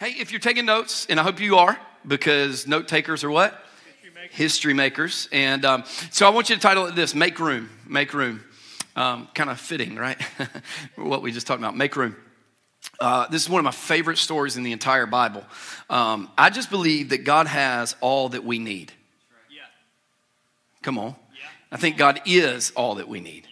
Hey, if you're taking notes, and I hope you are, because note takers are what? History makers. History makers. And um, so I want you to title it this Make Room. Make Room. Um, kind of fitting, right? what we just talked about. Make Room. Uh, this is one of my favorite stories in the entire Bible. Um, I just believe that God has all that we need. Come on. I think God is all that we need.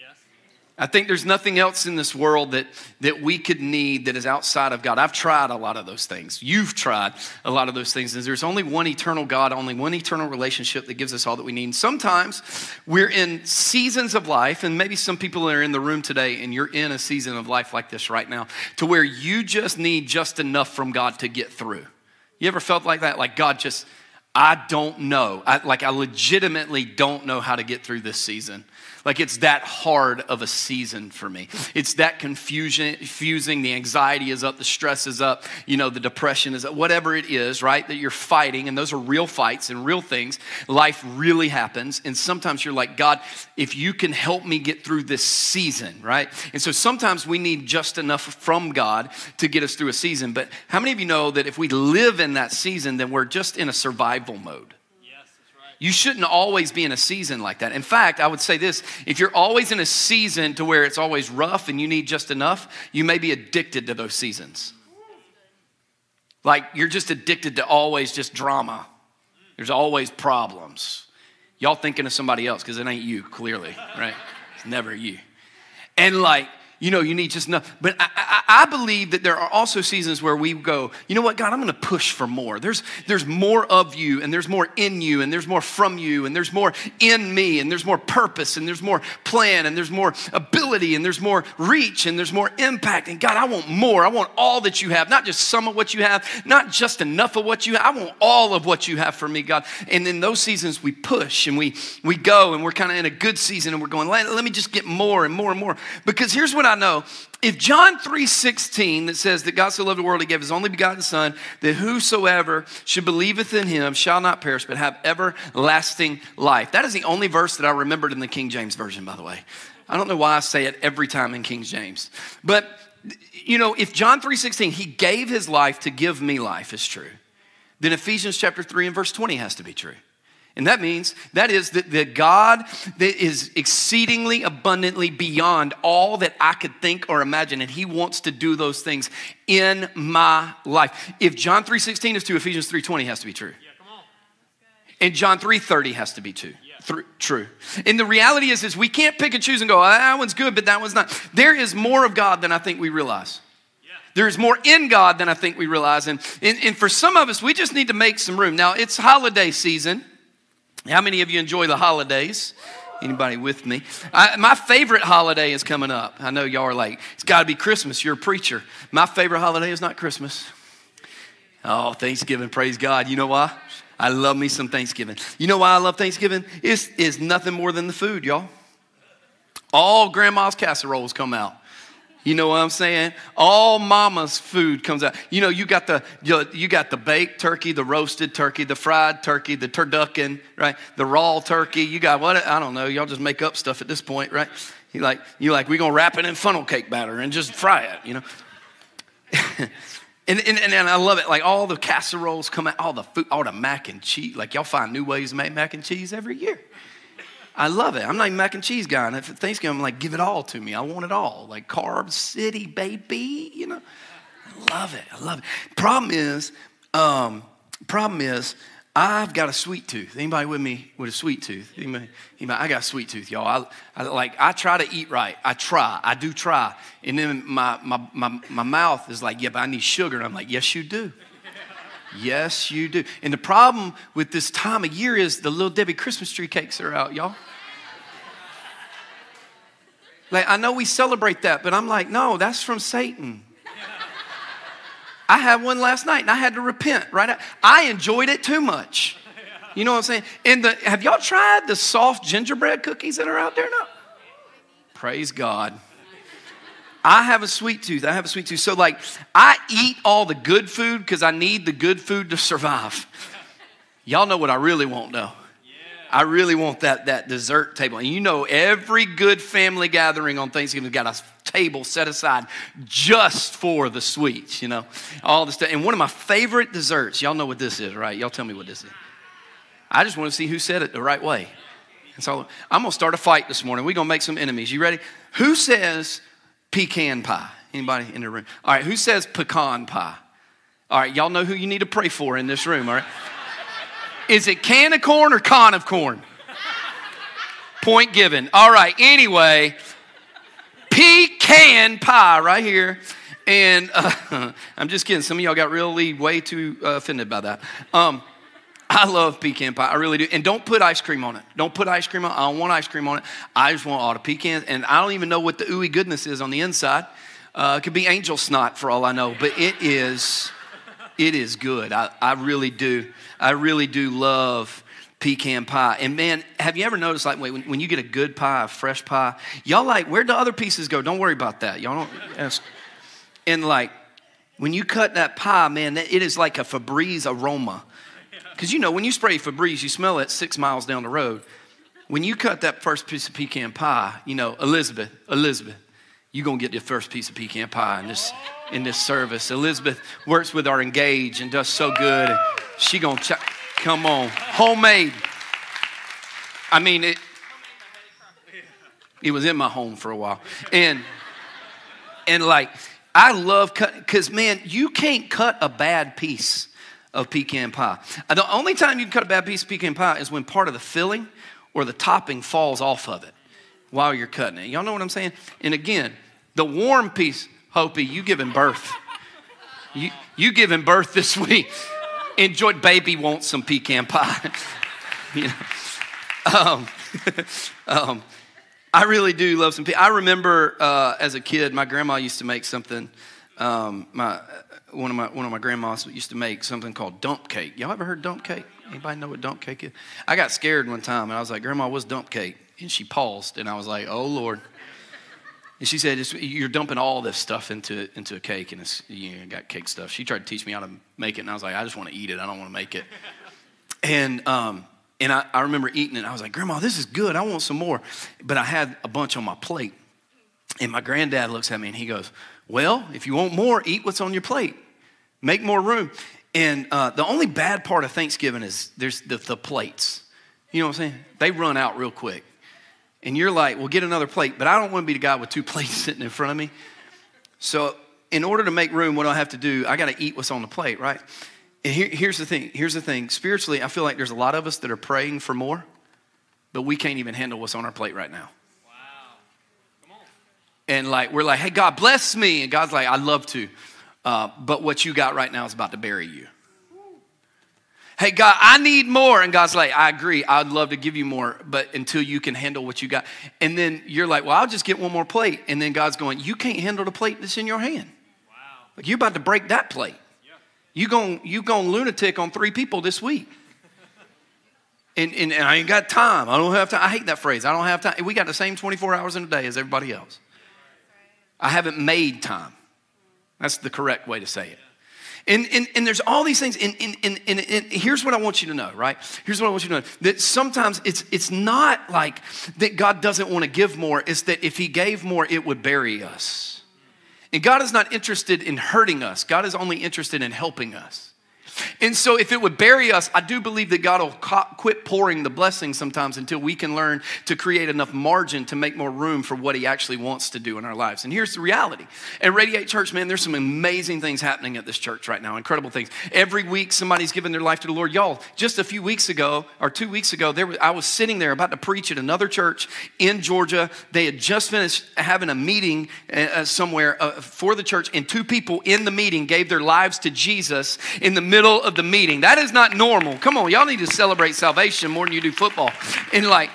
I think there's nothing else in this world that, that we could need that is outside of God. I've tried a lot of those things. You've tried a lot of those things. And there's only one eternal God, only one eternal relationship that gives us all that we need. And sometimes we're in seasons of life, and maybe some people are in the room today, and you're in a season of life like this right now, to where you just need just enough from God to get through. You ever felt like that? Like God just, I don't know. I, like I legitimately don't know how to get through this season. Like it's that hard of a season for me. It's that confusion, confusing. The anxiety is up, the stress is up, you know, the depression is up, whatever it is, right? That you're fighting, and those are real fights and real things. Life really happens. And sometimes you're like, God, if you can help me get through this season, right? And so sometimes we need just enough from God to get us through a season. But how many of you know that if we live in that season, then we're just in a survival mode? You shouldn't always be in a season like that. In fact, I would say this if you're always in a season to where it's always rough and you need just enough, you may be addicted to those seasons. Like you're just addicted to always just drama, there's always problems. Y'all thinking of somebody else because it ain't you, clearly, right? It's never you. And like, you know, you need just enough. But I, I, I, believe that there are also seasons where we go, you know what, God, I'm going to push for more. There's, there's more of you, and there's more in you, and there's more from you, and there's more in me, and there's more purpose, and there's more plan, and there's more ability, and there's more reach, and there's more impact. And God, I want more. I want all that you have, not just some of what you have, not just enough of what you have. I want all of what you have for me, God. And in those seasons, we push and we, we go, and we're kind of in a good season, and we're going, let, let me just get more and more and more. Because here's what I know if John 3:16 that says that God so loved the world he gave his only begotten son that whosoever should believeth in him shall not perish but have everlasting life. That is the only verse that I remembered in the King James version by the way. I don't know why I say it every time in King James. But you know, if John 3:16 he gave his life to give me life is true, then Ephesians chapter 3 and verse 20 has to be true. And that means that is that the God that is exceedingly abundantly beyond all that I could think or imagine, and He wants to do those things in my life. If John 3:16 is true, Ephesians 3:20 has to be true. Yeah, come on. And John 3:30 has to be true. Yeah. true. And the reality is, is we can't pick and choose and go, oh, that one's good, but that one's not. There is more of God than I think we realize. There's more in God than I think we realize. And, and, and for some of us, we just need to make some room. Now, it's holiday season. How many of you enjoy the holidays? Anybody with me? I, my favorite holiday is coming up. I know y'all are like, it's got to be Christmas. You're a preacher. My favorite holiday is not Christmas. Oh, Thanksgiving. Praise God. You know why? I love me some Thanksgiving. You know why I love Thanksgiving? It's, it's nothing more than the food, y'all. All grandma's casseroles come out. You know what I'm saying? All mama's food comes out. You know, you got the you got the baked turkey, the roasted turkey, the fried turkey, the turducken, right? The raw turkey. You got what? I don't know. Y'all just make up stuff at this point, right? You like you like we're gonna wrap it in funnel cake batter and just fry it, you know. and, and, and I love it. Like all the casseroles come out, all the food, all the mac and cheese. Like y'all find new ways to make mac and cheese every year. I love it. I'm not even mac and cheese guy. And at Thanksgiving, I'm like, give it all to me. I want it all. Like Carb City, baby. You know, I love it. I love it. Problem is, um, problem is, I've got a sweet tooth. Anybody with me with a sweet tooth? Anybody, anybody, I got a sweet tooth, y'all. I, I, like I try to eat right. I try. I do try. And then my, my, my, my mouth is like, yeah, but I need sugar. And I'm like, yes, you do. Yes, you do. And the problem with this time of year is the little Debbie Christmas tree cakes are out, y'all. Like, I know we celebrate that, but I'm like, no, that's from Satan. I had one last night and I had to repent, right? I enjoyed it too much. You know what I'm saying? And the, have y'all tried the soft gingerbread cookies that are out there now? Praise God. I have a sweet tooth. I have a sweet tooth. So, like, I eat all the good food because I need the good food to survive. Y'all know what I really want, though. I really want that, that dessert table. And you know, every good family gathering on Thanksgiving got a table set aside just for the sweets, you know, all the stuff. And one of my favorite desserts, y'all know what this is, right? Y'all tell me what this is. I just want to see who said it the right way. And so I'm going to start a fight this morning. We're going to make some enemies. You ready? Who says pecan pie? Anybody in the room? All right, who says pecan pie? All right, y'all know who you need to pray for in this room, all right? Is it can of corn or con of corn? Point given. All right, anyway, pecan pie right here. And uh, I'm just kidding. Some of y'all got really way too uh, offended by that. Um, I love pecan pie. I really do. And don't put ice cream on it. Don't put ice cream on it. I don't want ice cream on it. I just want all the pecans. And I don't even know what the ooey goodness is on the inside. Uh, it could be angel snot for all I know. But it is, it is good. I, I really do. I really do love pecan pie. And man, have you ever noticed, like, when, when you get a good pie, a fresh pie, y'all like, where'd the other pieces go? Don't worry about that. Y'all don't ask. And like, when you cut that pie, man, it is like a Febreze aroma. Because you know, when you spray Febreze, you smell it six miles down the road. When you cut that first piece of pecan pie, you know, Elizabeth, Elizabeth, you're going to get the first piece of pecan pie in this, in this service. Elizabeth works with our Engage and does so good. And she going to check. Come on. Homemade. I mean, it, it was in my home for a while. And, and like, I love cutting, because man, you can't cut a bad piece of pecan pie. Uh, the only time you can cut a bad piece of pecan pie is when part of the filling or the topping falls off of it while you're cutting it. Y'all know what I'm saying? And again, the warm piece, Hopi, you giving birth. You, you giving birth this week. Enjoy, baby wants some pecan pie. you know? um, um, I really do love some. Pie. I remember uh, as a kid, my grandma used to make something. Um, my one of my one of my grandmas used to make something called dump cake. Y'all ever heard dump cake? Anybody know what dump cake is? I got scared one time and I was like, Grandma, what's dump cake? And she paused and I was like, Oh Lord. And she said, You're dumping all this stuff into, into a cake and it's, you know, got cake stuff. She tried to teach me how to make it and I was like, I just want to eat it. I don't want to make it. And, um, and I, I remember eating it. I was like, Grandma, this is good. I want some more. But I had a bunch on my plate. And my granddad looks at me and he goes, Well, if you want more, eat what's on your plate. Make more room. And uh, the only bad part of Thanksgiving is there's the, the plates. You know what I'm saying? They run out real quick. And you're like, well, get another plate. But I don't want to be the guy with two plates sitting in front of me. So, in order to make room, what do I have to do? I got to eat what's on the plate, right? And here, here's the thing. Here's the thing. Spiritually, I feel like there's a lot of us that are praying for more, but we can't even handle what's on our plate right now. Wow. And like, we're like, hey, God, bless me. And God's like, I'd love to. Uh, but what you got right now is about to bury you. Hey, God, I need more. And God's like, I agree. I'd love to give you more, but until you can handle what you got. And then you're like, well, I'll just get one more plate. And then God's going, you can't handle the plate that's in your hand. Wow. Like, you're about to break that plate. Yeah. You going you going lunatic on three people this week. and, and, and I ain't got time. I don't have time. I hate that phrase. I don't have time. We got the same 24 hours in a day as everybody else. I haven't made time. That's the correct way to say it. And, and, and there's all these things. And, and, and, and, and here's what I want you to know, right? Here's what I want you to know that sometimes it's, it's not like that God doesn't want to give more, it's that if He gave more, it would bury us. And God is not interested in hurting us, God is only interested in helping us. And so, if it would bury us, I do believe that God will quit pouring the blessings sometimes until we can learn to create enough margin to make more room for what He actually wants to do in our lives. And here's the reality at Radiate Church, man, there's some amazing things happening at this church right now, incredible things. Every week, somebody's giving their life to the Lord. Y'all, just a few weeks ago, or two weeks ago, there was, I was sitting there about to preach at another church in Georgia. They had just finished having a meeting uh, uh somewhere uh, for the church, and two people in the meeting gave their lives to Jesus in the middle middle of the meeting. That is not normal. Come on, y'all need to celebrate salvation more than you do football. And like,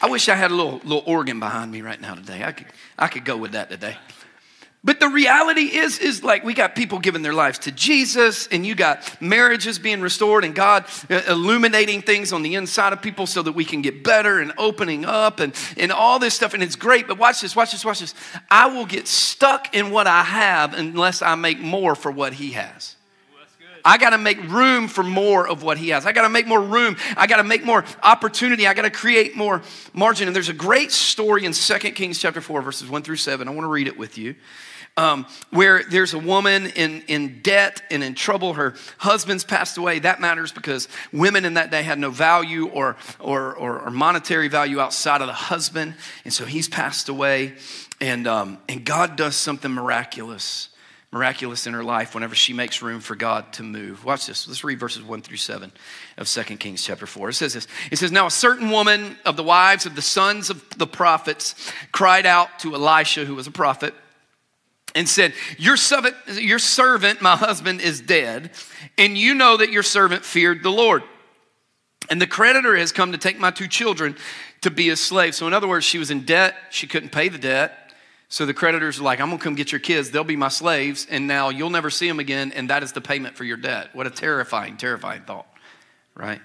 I wish I had a little, little organ behind me right now today. I could, I could go with that today. But the reality is, is like we got people giving their lives to Jesus, and you got marriages being restored, and God uh, illuminating things on the inside of people so that we can get better and opening up and, and all this stuff. And it's great. But watch this, watch this, watch this. I will get stuck in what I have unless I make more for what He has. I got to make room for more of what he has. I got to make more room. I got to make more opportunity. I got to create more margin. And there's a great story in 2 Kings chapter 4, verses 1 through 7. I want to read it with you. Um, where there's a woman in, in debt and in trouble. Her husband's passed away. That matters because women in that day had no value or, or, or, or monetary value outside of the husband. And so he's passed away. And, um, and God does something miraculous miraculous in her life whenever she makes room for God to move. Watch this. Let's read verses 1 through 7 of 2 Kings chapter 4. It says this. It says, Now a certain woman of the wives of the sons of the prophets cried out to Elisha, who was a prophet, and said, Your servant, your servant, my husband, is dead, and you know that your servant feared the Lord. And the creditor has come to take my two children to be a slave. So, in other words, she was in debt. She couldn't pay the debt. So the creditors are like, I'm gonna come get your kids. They'll be my slaves, and now you'll never see them again, and that is the payment for your debt. What a terrifying, terrifying thought, right?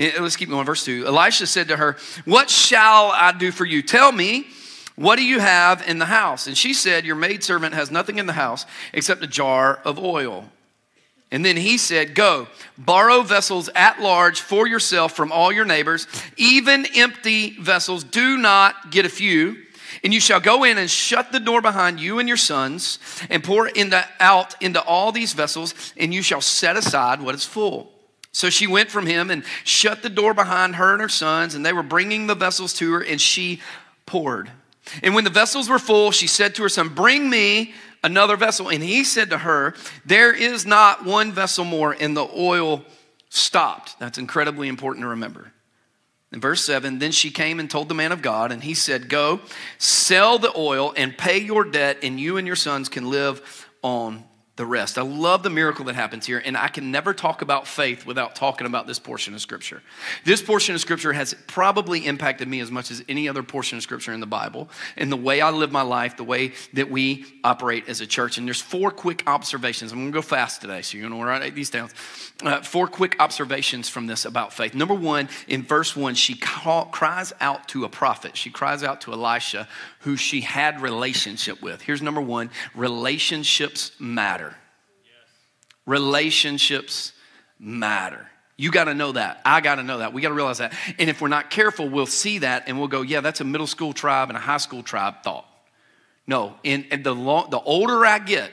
Eh, eh, let's keep going. Verse 2 Elisha said to her, What shall I do for you? Tell me, what do you have in the house? And she said, Your maidservant has nothing in the house except a jar of oil. And then he said, Go, borrow vessels at large for yourself from all your neighbors, even empty vessels. Do not get a few. And you shall go in and shut the door behind you and your sons, and pour into, out into all these vessels, and you shall set aside what is full. So she went from him and shut the door behind her and her sons, and they were bringing the vessels to her, and she poured. And when the vessels were full, she said to her son, Bring me another vessel. And he said to her, There is not one vessel more, and the oil stopped. That's incredibly important to remember. In verse 7, then she came and told the man of God, and he said, Go, sell the oil and pay your debt, and you and your sons can live on the rest. I love the miracle that happens here, and I can never talk about faith without talking about this portion of Scripture. This portion of Scripture has probably impacted me as much as any other portion of Scripture in the Bible, and the way I live my life, the way that we operate as a church. And there's four quick observations. I'm going to go fast today, so you're going to write these down. Uh, four quick observations from this about faith. Number one, in verse one, she call, cries out to a prophet. She cries out to Elisha, who she had relationship with. Here's number one: relationships matter. Relationships matter. You got to know that. I got to know that. We got to realize that. And if we're not careful, we'll see that and we'll go, yeah, that's a middle school tribe and a high school tribe thought. No, and, and the, long, the older I get,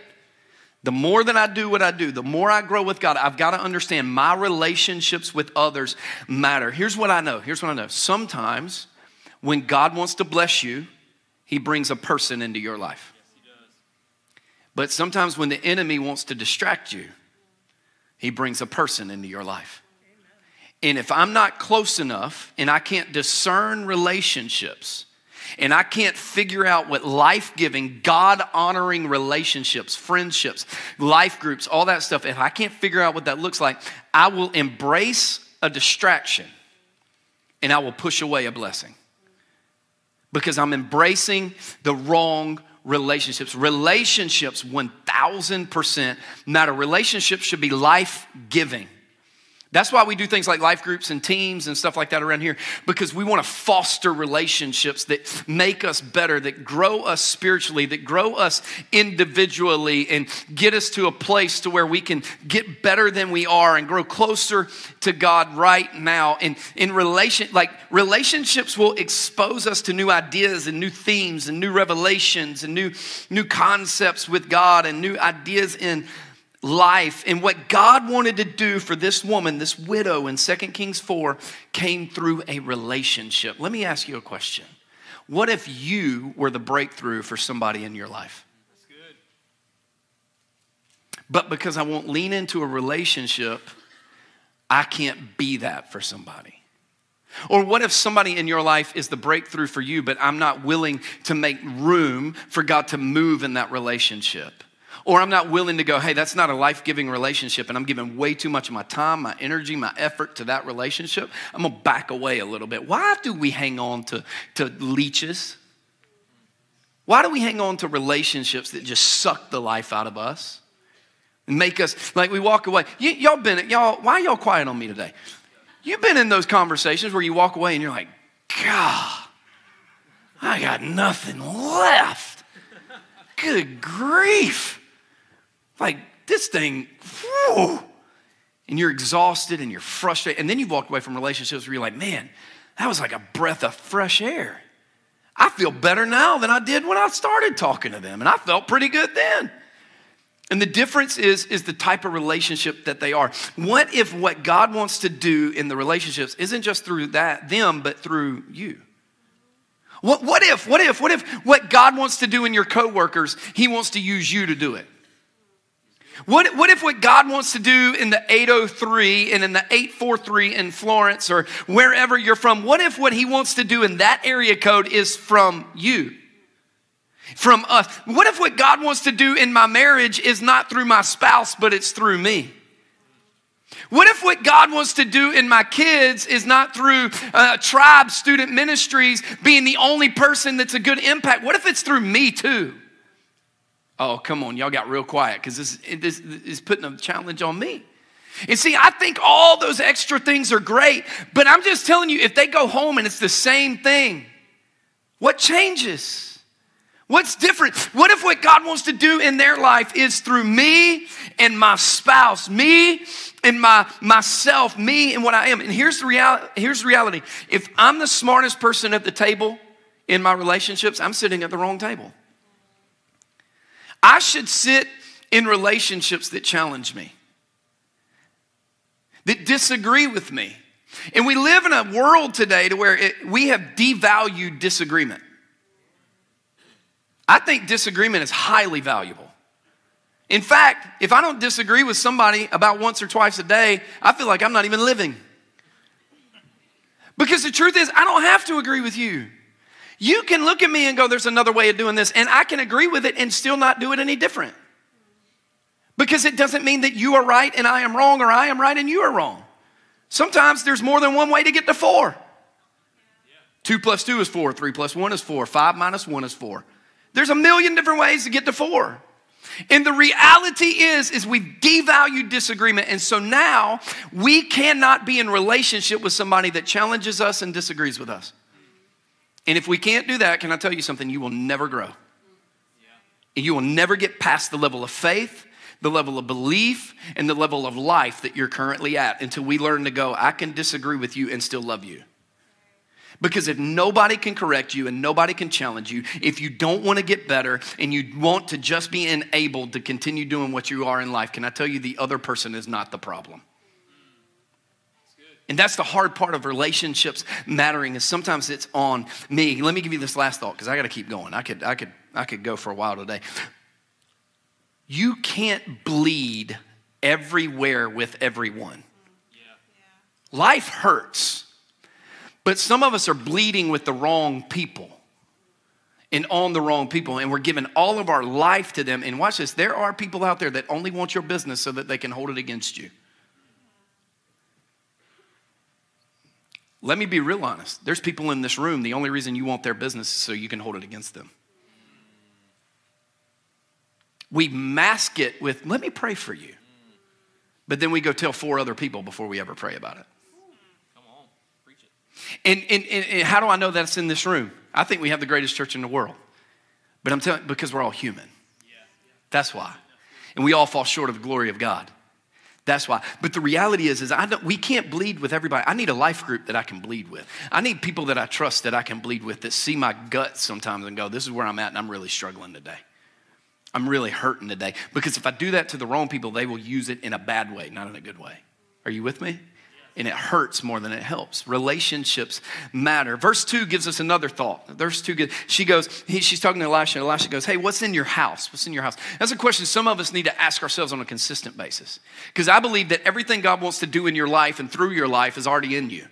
the more that I do what I do, the more I grow with God, I've got to understand my relationships with others matter. Here's what I know. Here's what I know. Sometimes when God wants to bless you, he brings a person into your life. but sometimes when the enemy wants to distract you, he brings a person into your life. And if I'm not close enough and I can't discern relationships, and I can't figure out what life giving, God honoring relationships, friendships, life groups, all that stuff, if I can't figure out what that looks like, I will embrace a distraction and I will push away a blessing because I'm embracing the wrong relationships. Relationships, 1000% matter. Relationships should be life giving. That's why we do things like life groups and teams and stuff like that around here because we want to foster relationships that make us better, that grow us spiritually, that grow us individually and get us to a place to where we can get better than we are and grow closer to God right now. And in relation like relationships will expose us to new ideas and new themes and new revelations and new new concepts with God and new ideas in life and what God wanted to do for this woman, this widow in 2 Kings 4, came through a relationship. Let me ask you a question. What if you were the breakthrough for somebody in your life? That's good. But because I won't lean into a relationship, I can't be that for somebody. Or what if somebody in your life is the breakthrough for you, but I'm not willing to make room for God to move in that relationship? Or I'm not willing to go, hey, that's not a life giving relationship, and I'm giving way too much of my time, my energy, my effort to that relationship. I'm gonna back away a little bit. Why do we hang on to, to leeches? Why do we hang on to relationships that just suck the life out of us? And make us like we walk away. Y- y'all been y'all, why y'all quiet on me today? You've been in those conversations where you walk away and you're like, God, I got nothing left. Good grief. Like, this thing, whew, and you're exhausted and you're frustrated. And then you walk away from relationships where you're like, man, that was like a breath of fresh air. I feel better now than I did when I started talking to them, and I felt pretty good then. And the difference is, is the type of relationship that they are. What if what God wants to do in the relationships isn't just through that them, but through you? What, what if, what if, what if what God wants to do in your coworkers, He wants to use you to do it? What, what if what God wants to do in the 803 and in the 843 in Florence or wherever you're from, what if what He wants to do in that area code is from you? From us. What if what God wants to do in my marriage is not through my spouse, but it's through me? What if what God wants to do in my kids is not through uh, tribe student ministries being the only person that's a good impact? What if it's through me too? Oh, come on, y'all got real quiet because this, this is putting a challenge on me. And see, I think all those extra things are great, but I'm just telling you, if they go home and it's the same thing, what changes? What's different? What if what God wants to do in their life is through me and my spouse, me and my myself, me and what I am? And here's the reality, here's the reality. If I'm the smartest person at the table in my relationships, I'm sitting at the wrong table. I should sit in relationships that challenge me, that disagree with me. And we live in a world today to where it, we have devalued disagreement. I think disagreement is highly valuable. In fact, if I don't disagree with somebody about once or twice a day, I feel like I'm not even living. Because the truth is, I don't have to agree with you. You can look at me and go, there's another way of doing this, and I can agree with it and still not do it any different. Because it doesn't mean that you are right and I am wrong, or I am right and you are wrong. Sometimes there's more than one way to get to four. Two plus two is four, three plus one is four, five minus one is four. There's a million different ways to get to four. And the reality is, is we've devalued disagreement. And so now we cannot be in relationship with somebody that challenges us and disagrees with us. And if we can't do that, can I tell you something? You will never grow. You will never get past the level of faith, the level of belief, and the level of life that you're currently at until we learn to go, I can disagree with you and still love you. Because if nobody can correct you and nobody can challenge you, if you don't want to get better and you want to just be enabled to continue doing what you are in life, can I tell you the other person is not the problem? And that's the hard part of relationships mattering is sometimes it's on me. Let me give you this last thought because I got to keep going. I could, I could, I could go for a while today. You can't bleed everywhere with everyone. Yeah. Life hurts, but some of us are bleeding with the wrong people and on the wrong people, and we're giving all of our life to them. And watch this there are people out there that only want your business so that they can hold it against you. Let me be real honest. There's people in this room, the only reason you want their business is so you can hold it against them. We mask it with, let me pray for you. But then we go tell four other people before we ever pray about it. Come on, preach it. And, and, and, and how do I know that's in this room? I think we have the greatest church in the world. But I'm telling because we're all human. That's why. And we all fall short of the glory of God. That's why. But the reality is, is I don't, we can't bleed with everybody. I need a life group that I can bleed with. I need people that I trust that I can bleed with that see my guts sometimes and go, this is where I'm at and I'm really struggling today. I'm really hurting today. Because if I do that to the wrong people, they will use it in a bad way, not in a good way. Are you with me? And it hurts more than it helps. Relationships matter. Verse 2 gives us another thought. Verse 2 gives, she goes, he, she's talking to Elisha, and Elisha goes, Hey, what's in your house? What's in your house? That's a question some of us need to ask ourselves on a consistent basis. Because I believe that everything God wants to do in your life and through your life is already in you.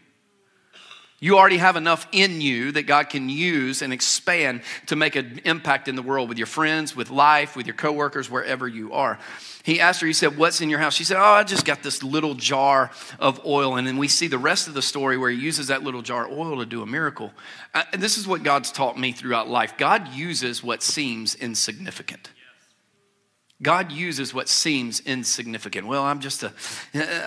You already have enough in you that God can use and expand to make an impact in the world with your friends, with life, with your coworkers, wherever you are. He asked her, he said, What's in your house? She said, Oh, I just got this little jar of oil. And then we see the rest of the story where he uses that little jar of oil to do a miracle. Uh, and this is what God's taught me throughout life God uses what seems insignificant. God uses what seems insignificant. Well, I'm just a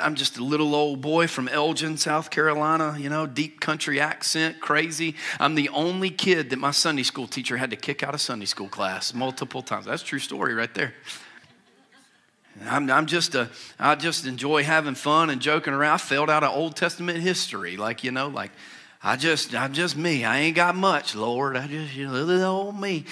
I'm just a little old boy from Elgin, South Carolina, you know, deep country accent, crazy. I'm the only kid that my Sunday school teacher had to kick out of Sunday school class multiple times. That's true story right there. I'm, I'm just a, I just enjoy having fun and joking around. I filled out of Old Testament history, like you know, like I just, I'm just me. I ain't got much, Lord. I just, you know, little old me.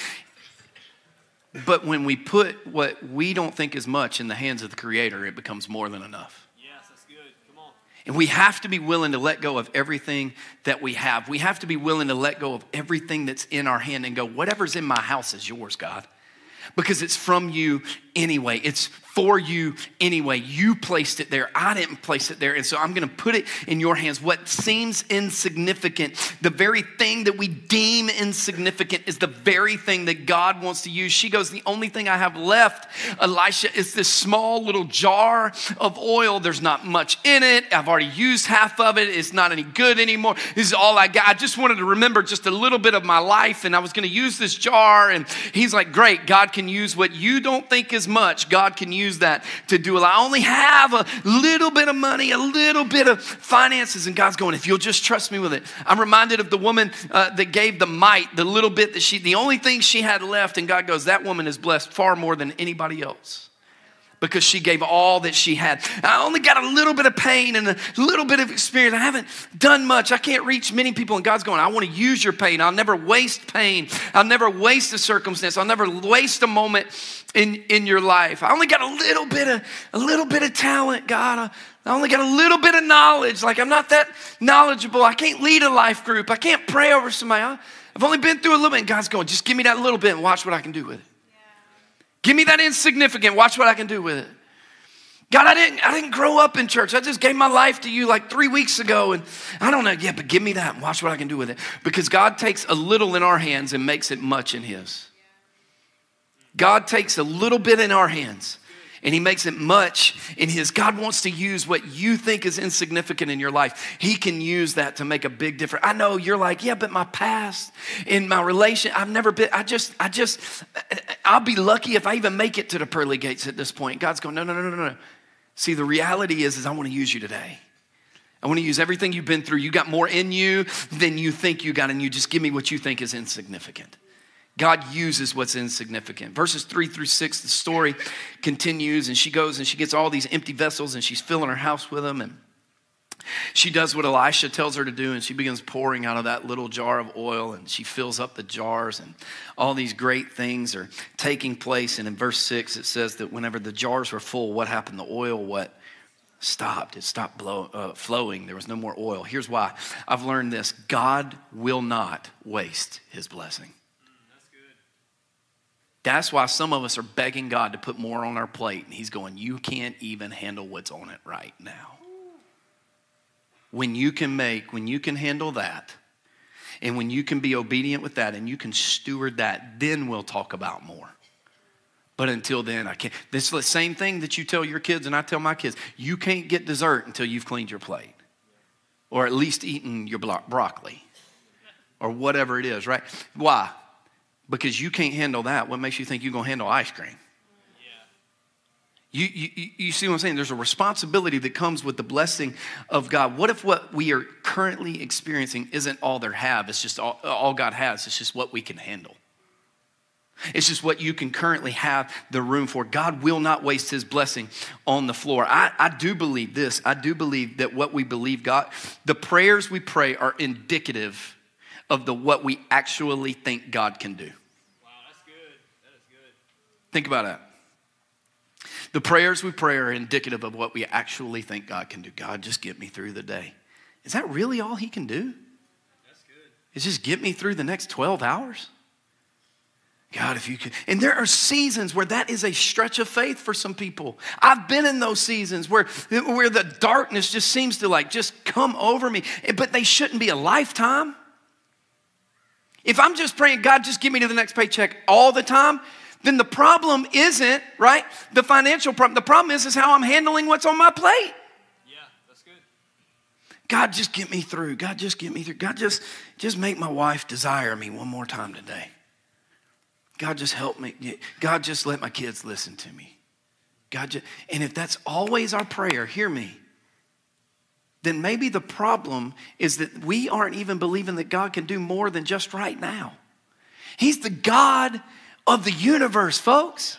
But when we put what we don't think is much in the hands of the Creator, it becomes more than enough. Yes, that's good. Come on. And we have to be willing to let go of everything that we have. We have to be willing to let go of everything that's in our hand and go, whatever's in my house is yours, God. Because it's from you anyway. It's for you anyway. You placed it there. I didn't place it there. And so I'm going to put it in your hands. What seems insignificant, the very thing that we deem insignificant, is the very thing that God wants to use. She goes, The only thing I have left, Elisha, is this small little jar of oil. There's not much in it. I've already used half of it. It's not any good anymore. This is all I got. I just wanted to remember just a little bit of my life, and I was going to use this jar. And he's like, Great, God can use what you don't think is much. God can use use that to do a lot. I only have a little bit of money, a little bit of finances. And God's going, if you'll just trust me with it. I'm reminded of the woman uh, that gave the mite, the little bit that she, the only thing she had left. And God goes, that woman is blessed far more than anybody else because she gave all that she had. I only got a little bit of pain and a little bit of experience. I haven't done much. I can't reach many people. And God's going, I want to use your pain. I'll never waste pain. I'll never waste a circumstance. I'll never waste a moment in, in your life. I only got a little bit of a little bit of talent, God. I only got a little bit of knowledge. Like I'm not that knowledgeable. I can't lead a life group. I can't pray over somebody. I've only been through a little bit. And God's going, just give me that little bit and watch what I can do with it. Give me that insignificant. Watch what I can do with it. God, I didn't, I didn't grow up in church. I just gave my life to you like three weeks ago. And I don't know. Yeah, but give me that and watch what I can do with it. Because God takes a little in our hands and makes it much in His. God takes a little bit in our hands and he makes it much in his. God wants to use what you think is insignificant in your life. He can use that to make a big difference. I know you're like, yeah, but my past in my relation, I've never been, I just, I just, I'll be lucky if I even make it to the pearly gates at this point. God's going, no, no, no, no, no. See, the reality is, is I want to use you today. I want to use everything you've been through. You got more in you than you think you got in you. Just give me what you think is insignificant. God uses what's insignificant. Verses three through six, the story continues, and she goes and she gets all these empty vessels and she's filling her house with them. And she does what Elisha tells her to do, and she begins pouring out of that little jar of oil, and she fills up the jars, and all these great things are taking place. And in verse six, it says that whenever the jars were full, what happened? The oil, what? Stopped. It stopped blow, uh, flowing. There was no more oil. Here's why. I've learned this God will not waste his blessing. That's why some of us are begging God to put more on our plate. And He's going, You can't even handle what's on it right now. When you can make, when you can handle that, and when you can be obedient with that and you can steward that, then we'll talk about more. But until then, I can't. This is the same thing that you tell your kids and I tell my kids. You can't get dessert until you've cleaned your plate or at least eaten your broccoli or whatever it is, right? Why? Because you can't handle that. What makes you think you're going to handle ice cream? You, you, you see what I'm saying? There's a responsibility that comes with the blessing of God. What if what we are currently experiencing isn't all there have? It's just all, all God has. It's just what we can handle. It's just what you can currently have the room for. God will not waste his blessing on the floor. I, I do believe this. I do believe that what we believe God, the prayers we pray are indicative of the what we actually think God can do. Wow, that's good. That is good. Think about that. The prayers we pray are indicative of what we actually think God can do. God, just get me through the day. Is that really all He can do? That's good. Is just get me through the next 12 hours? God, if you could. And there are seasons where that is a stretch of faith for some people. I've been in those seasons where, where the darkness just seems to like just come over me, but they shouldn't be a lifetime. If I'm just praying, God, just give me to the next paycheck all the time, then the problem isn't, right? The financial problem. The problem is, is how I'm handling what's on my plate. Yeah, that's good. God, just get me through. God, just get me through. God, just, just make my wife desire me one more time today. God, just help me. God, just let my kids listen to me. God, just, and if that's always our prayer, hear me then maybe the problem is that we aren't even believing that God can do more than just right now. He's the God of the universe, folks.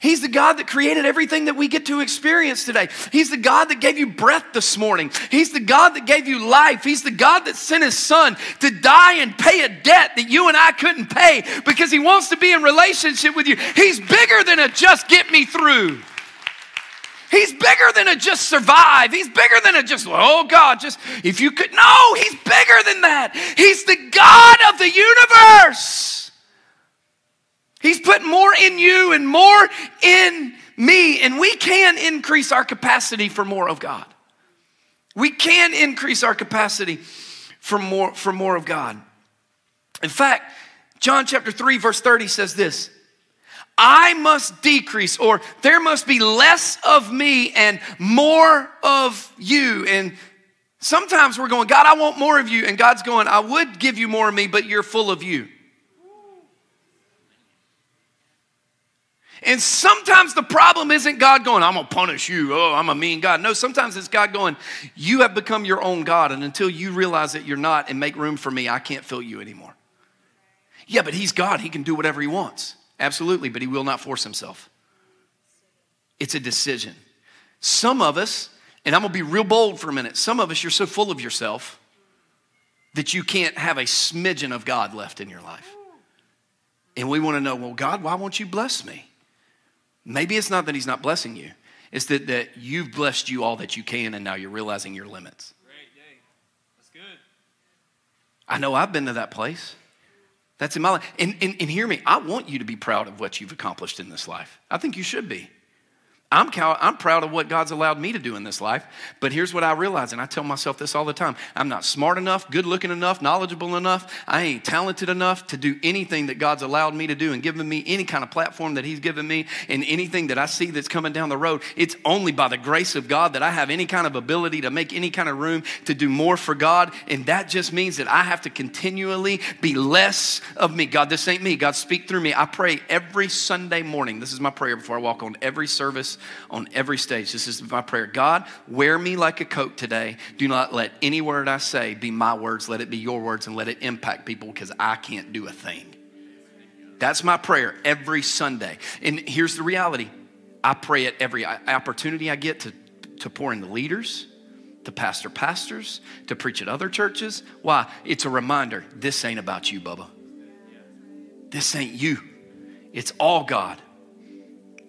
He's the God that created everything that we get to experience today. He's the God that gave you breath this morning. He's the God that gave you life. He's the God that sent his son to die and pay a debt that you and I couldn't pay because he wants to be in relationship with you. He's bigger than a just get me through. He's bigger than a just survive. He's bigger than a just, oh God, just if you could. No, he's bigger than that. He's the God of the universe. He's put more in you and more in me, and we can increase our capacity for more of God. We can increase our capacity for more, for more of God. In fact, John chapter 3, verse 30 says this I must decrease, or there must be less of me and more of you. And sometimes we're going, God, I want more of you. And God's going, I would give you more of me, but you're full of you. And sometimes the problem isn't God going, I'm gonna punish you. Oh, I'm a mean God. No, sometimes it's God going, You have become your own God. And until you realize that you're not and make room for me, I can't fill you anymore. Yeah, but He's God. He can do whatever He wants. Absolutely, but He will not force Himself. It's a decision. Some of us, and I'm gonna be real bold for a minute, some of us, you're so full of yourself that you can't have a smidgen of God left in your life. And we wanna know, well, God, why won't you bless me? Maybe it's not that he's not blessing you. It's that, that you've blessed you all that you can and now you're realizing your limits. Great day. That's good. I know I've been to that place. That's in my life. And, and, and hear me, I want you to be proud of what you've accomplished in this life. I think you should be. I'm, I'm proud of what God's allowed me to do in this life, but here's what I realize, and I tell myself this all the time I'm not smart enough, good looking enough, knowledgeable enough, I ain't talented enough to do anything that God's allowed me to do and given me any kind of platform that He's given me and anything that I see that's coming down the road. It's only by the grace of God that I have any kind of ability to make any kind of room to do more for God, and that just means that I have to continually be less of me. God, this ain't me. God, speak through me. I pray every Sunday morning. This is my prayer before I walk on every on every stage. This is my prayer. God, wear me like a coat today. Do not let any word I say be my words. Let it be your words and let it impact people because I can't do a thing. That's my prayer every Sunday. And here's the reality I pray at every opportunity I get to, to pour into leaders, to pastor pastors, to preach at other churches. Why? It's a reminder this ain't about you, Bubba. This ain't you. It's all God.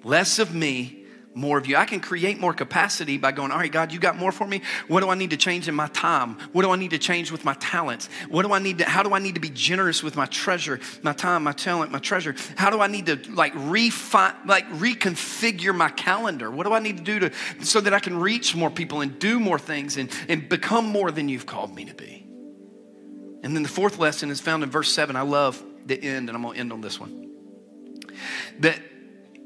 Less of me more of you. I can create more capacity by going, all right, God, you got more for me. What do I need to change in my time? What do I need to change with my talents? What do I need to, how do I need to be generous with my treasure, my time, my talent, my treasure? How do I need to like refine, like reconfigure my calendar? What do I need to do to, so that I can reach more people and do more things and, and become more than you've called me to be? And then the fourth lesson is found in verse seven. I love the end, and I'm going to end on this one. That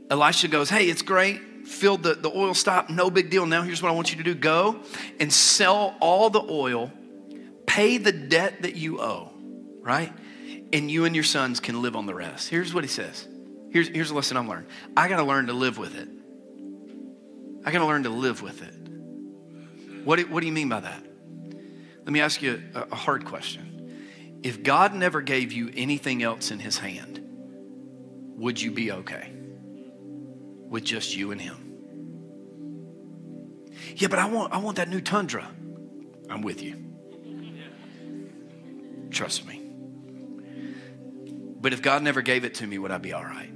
Elisha goes, Hey, it's great filled the, the oil stop, no big deal. Now, here's what I want you to do go and sell all the oil, pay the debt that you owe, right? And you and your sons can live on the rest. Here's what he says. Here's, here's a lesson I'm learning. I got to learn to live with it. I got to learn to live with it. What do, what do you mean by that? Let me ask you a, a hard question. If God never gave you anything else in his hand, would you be okay? With just you and him. Yeah, but I want, I want that new Tundra. I'm with you. Trust me. But if God never gave it to me, would I be all right?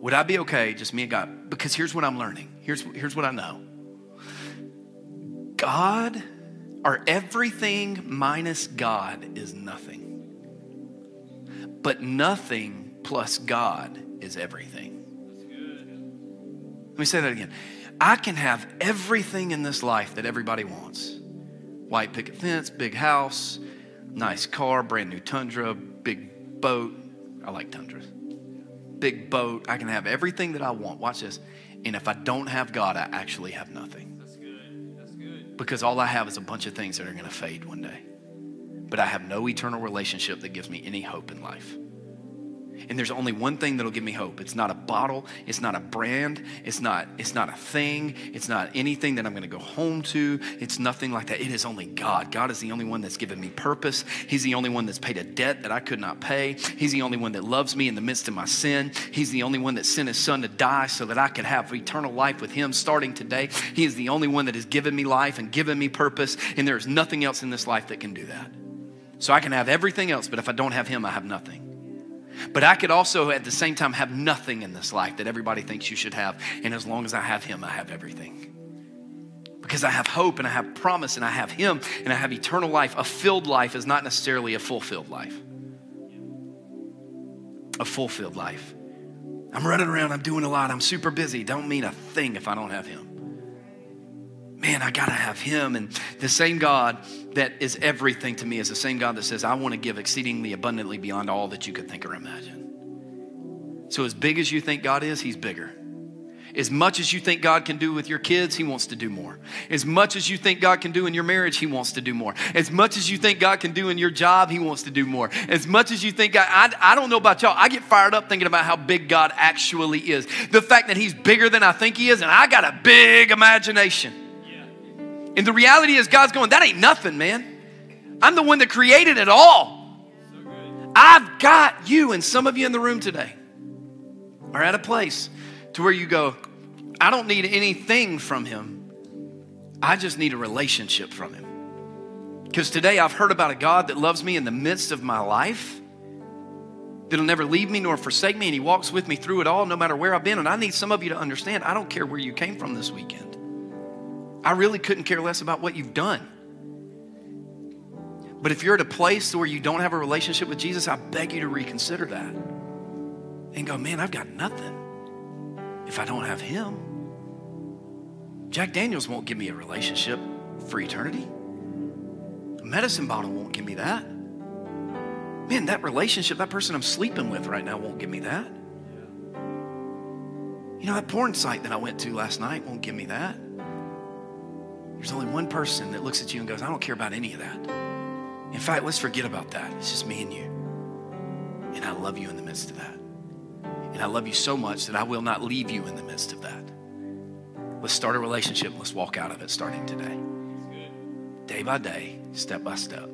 Would I be okay, just me and God? Because here's what I'm learning. Here's, here's what I know God, or everything minus God, is nothing. But nothing plus God is everything. Let me say that again. I can have everything in this life that everybody wants white picket fence, big house, nice car, brand new Tundra, big boat. I like Tundras. Big boat. I can have everything that I want. Watch this. And if I don't have God, I actually have nothing. That's good. That's good. Because all I have is a bunch of things that are going to fade one day. But I have no eternal relationship that gives me any hope in life. And there's only one thing that'll give me hope. It's not a bottle, it's not a brand, it's not it's not a thing, it's not anything that I'm going to go home to. It's nothing like that. It is only God. God is the only one that's given me purpose. He's the only one that's paid a debt that I could not pay. He's the only one that loves me in the midst of my sin. He's the only one that sent his son to die so that I could have eternal life with him starting today. He is the only one that has given me life and given me purpose, and there is nothing else in this life that can do that. So I can have everything else, but if I don't have him, I have nothing. But I could also at the same time have nothing in this life that everybody thinks you should have. And as long as I have Him, I have everything. Because I have hope and I have promise and I have Him and I have eternal life. A filled life is not necessarily a fulfilled life. A fulfilled life. I'm running around, I'm doing a lot, I'm super busy. Don't mean a thing if I don't have Him man, I got to have him. And the same God that is everything to me is the same God that says, I want to give exceedingly abundantly beyond all that you could think or imagine. So, as big as you think God is, he's bigger. As much as you think God can do with your kids, He wants to do more. As much as you think God can do in your marriage, He wants to do more. As much as you think God can do in your job, He wants to do more. As much as you think, God, I, I don't know about y'all, I get fired up thinking about how big God actually is. The fact that He's bigger than I think He is, and I got a big imagination. And the reality is, God's going, that ain't nothing, man. I'm the one that created it all. I've got you, and some of you in the room today are at a place to where you go, I don't need anything from Him. I just need a relationship from Him. Because today I've heard about a God that loves me in the midst of my life, that'll never leave me nor forsake me, and He walks with me through it all, no matter where I've been. And I need some of you to understand I don't care where you came from this weekend. I really couldn't care less about what you've done. But if you're at a place where you don't have a relationship with Jesus, I beg you to reconsider that and go, man, I've got nothing if I don't have Him. Jack Daniels won't give me a relationship for eternity. A medicine bottle won't give me that. Man, that relationship, that person I'm sleeping with right now won't give me that. You know, that porn site that I went to last night won't give me that. There's only one person that looks at you and goes, I don't care about any of that. In fact, let's forget about that. It's just me and you. And I love you in the midst of that. And I love you so much that I will not leave you in the midst of that. Let's start a relationship. Let's walk out of it starting today. Day by day, step by step.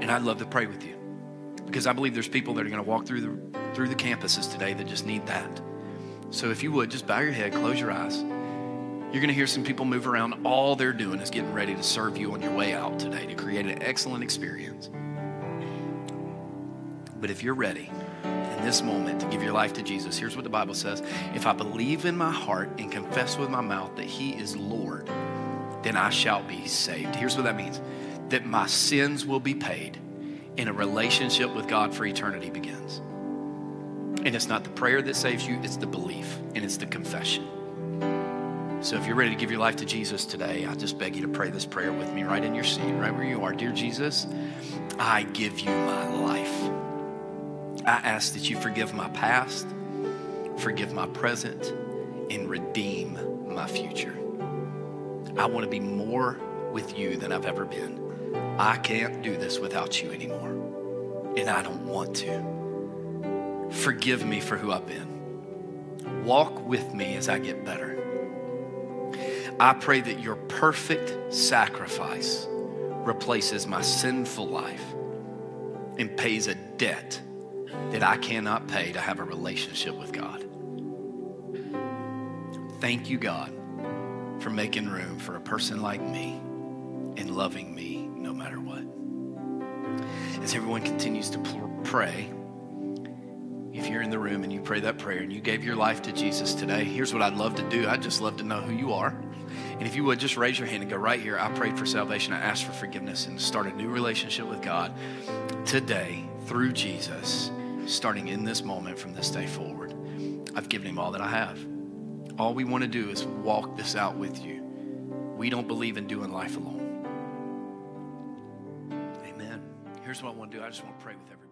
And I'd love to pray with you because I believe there's people that are going to walk through the, through the campuses today that just need that. So if you would, just bow your head, close your eyes. You're going to hear some people move around. All they're doing is getting ready to serve you on your way out today to create an excellent experience. But if you're ready in this moment to give your life to Jesus, here's what the Bible says If I believe in my heart and confess with my mouth that He is Lord, then I shall be saved. Here's what that means that my sins will be paid and a relationship with God for eternity begins. And it's not the prayer that saves you, it's the belief and it's the confession. So if you're ready to give your life to Jesus today, I just beg you to pray this prayer with me right in your seat, right where you are. Dear Jesus, I give you my life. I ask that you forgive my past, forgive my present, and redeem my future. I want to be more with you than I've ever been. I can't do this without you anymore, and I don't want to. Forgive me for who I've been. Walk with me as I get better. I pray that your perfect sacrifice replaces my sinful life and pays a debt that I cannot pay to have a relationship with God. Thank you, God, for making room for a person like me and loving me no matter what. As everyone continues to pray, if you're in the room and you pray that prayer and you gave your life to Jesus today, here's what I'd love to do. I'd just love to know who you are. And if you would just raise your hand and go right here, I prayed for salvation. I asked for forgiveness and start a new relationship with God today through Jesus, starting in this moment from this day forward. I've given him all that I have. All we want to do is walk this out with you. We don't believe in doing life alone. Amen. Here's what I want to do I just want to pray with everyone.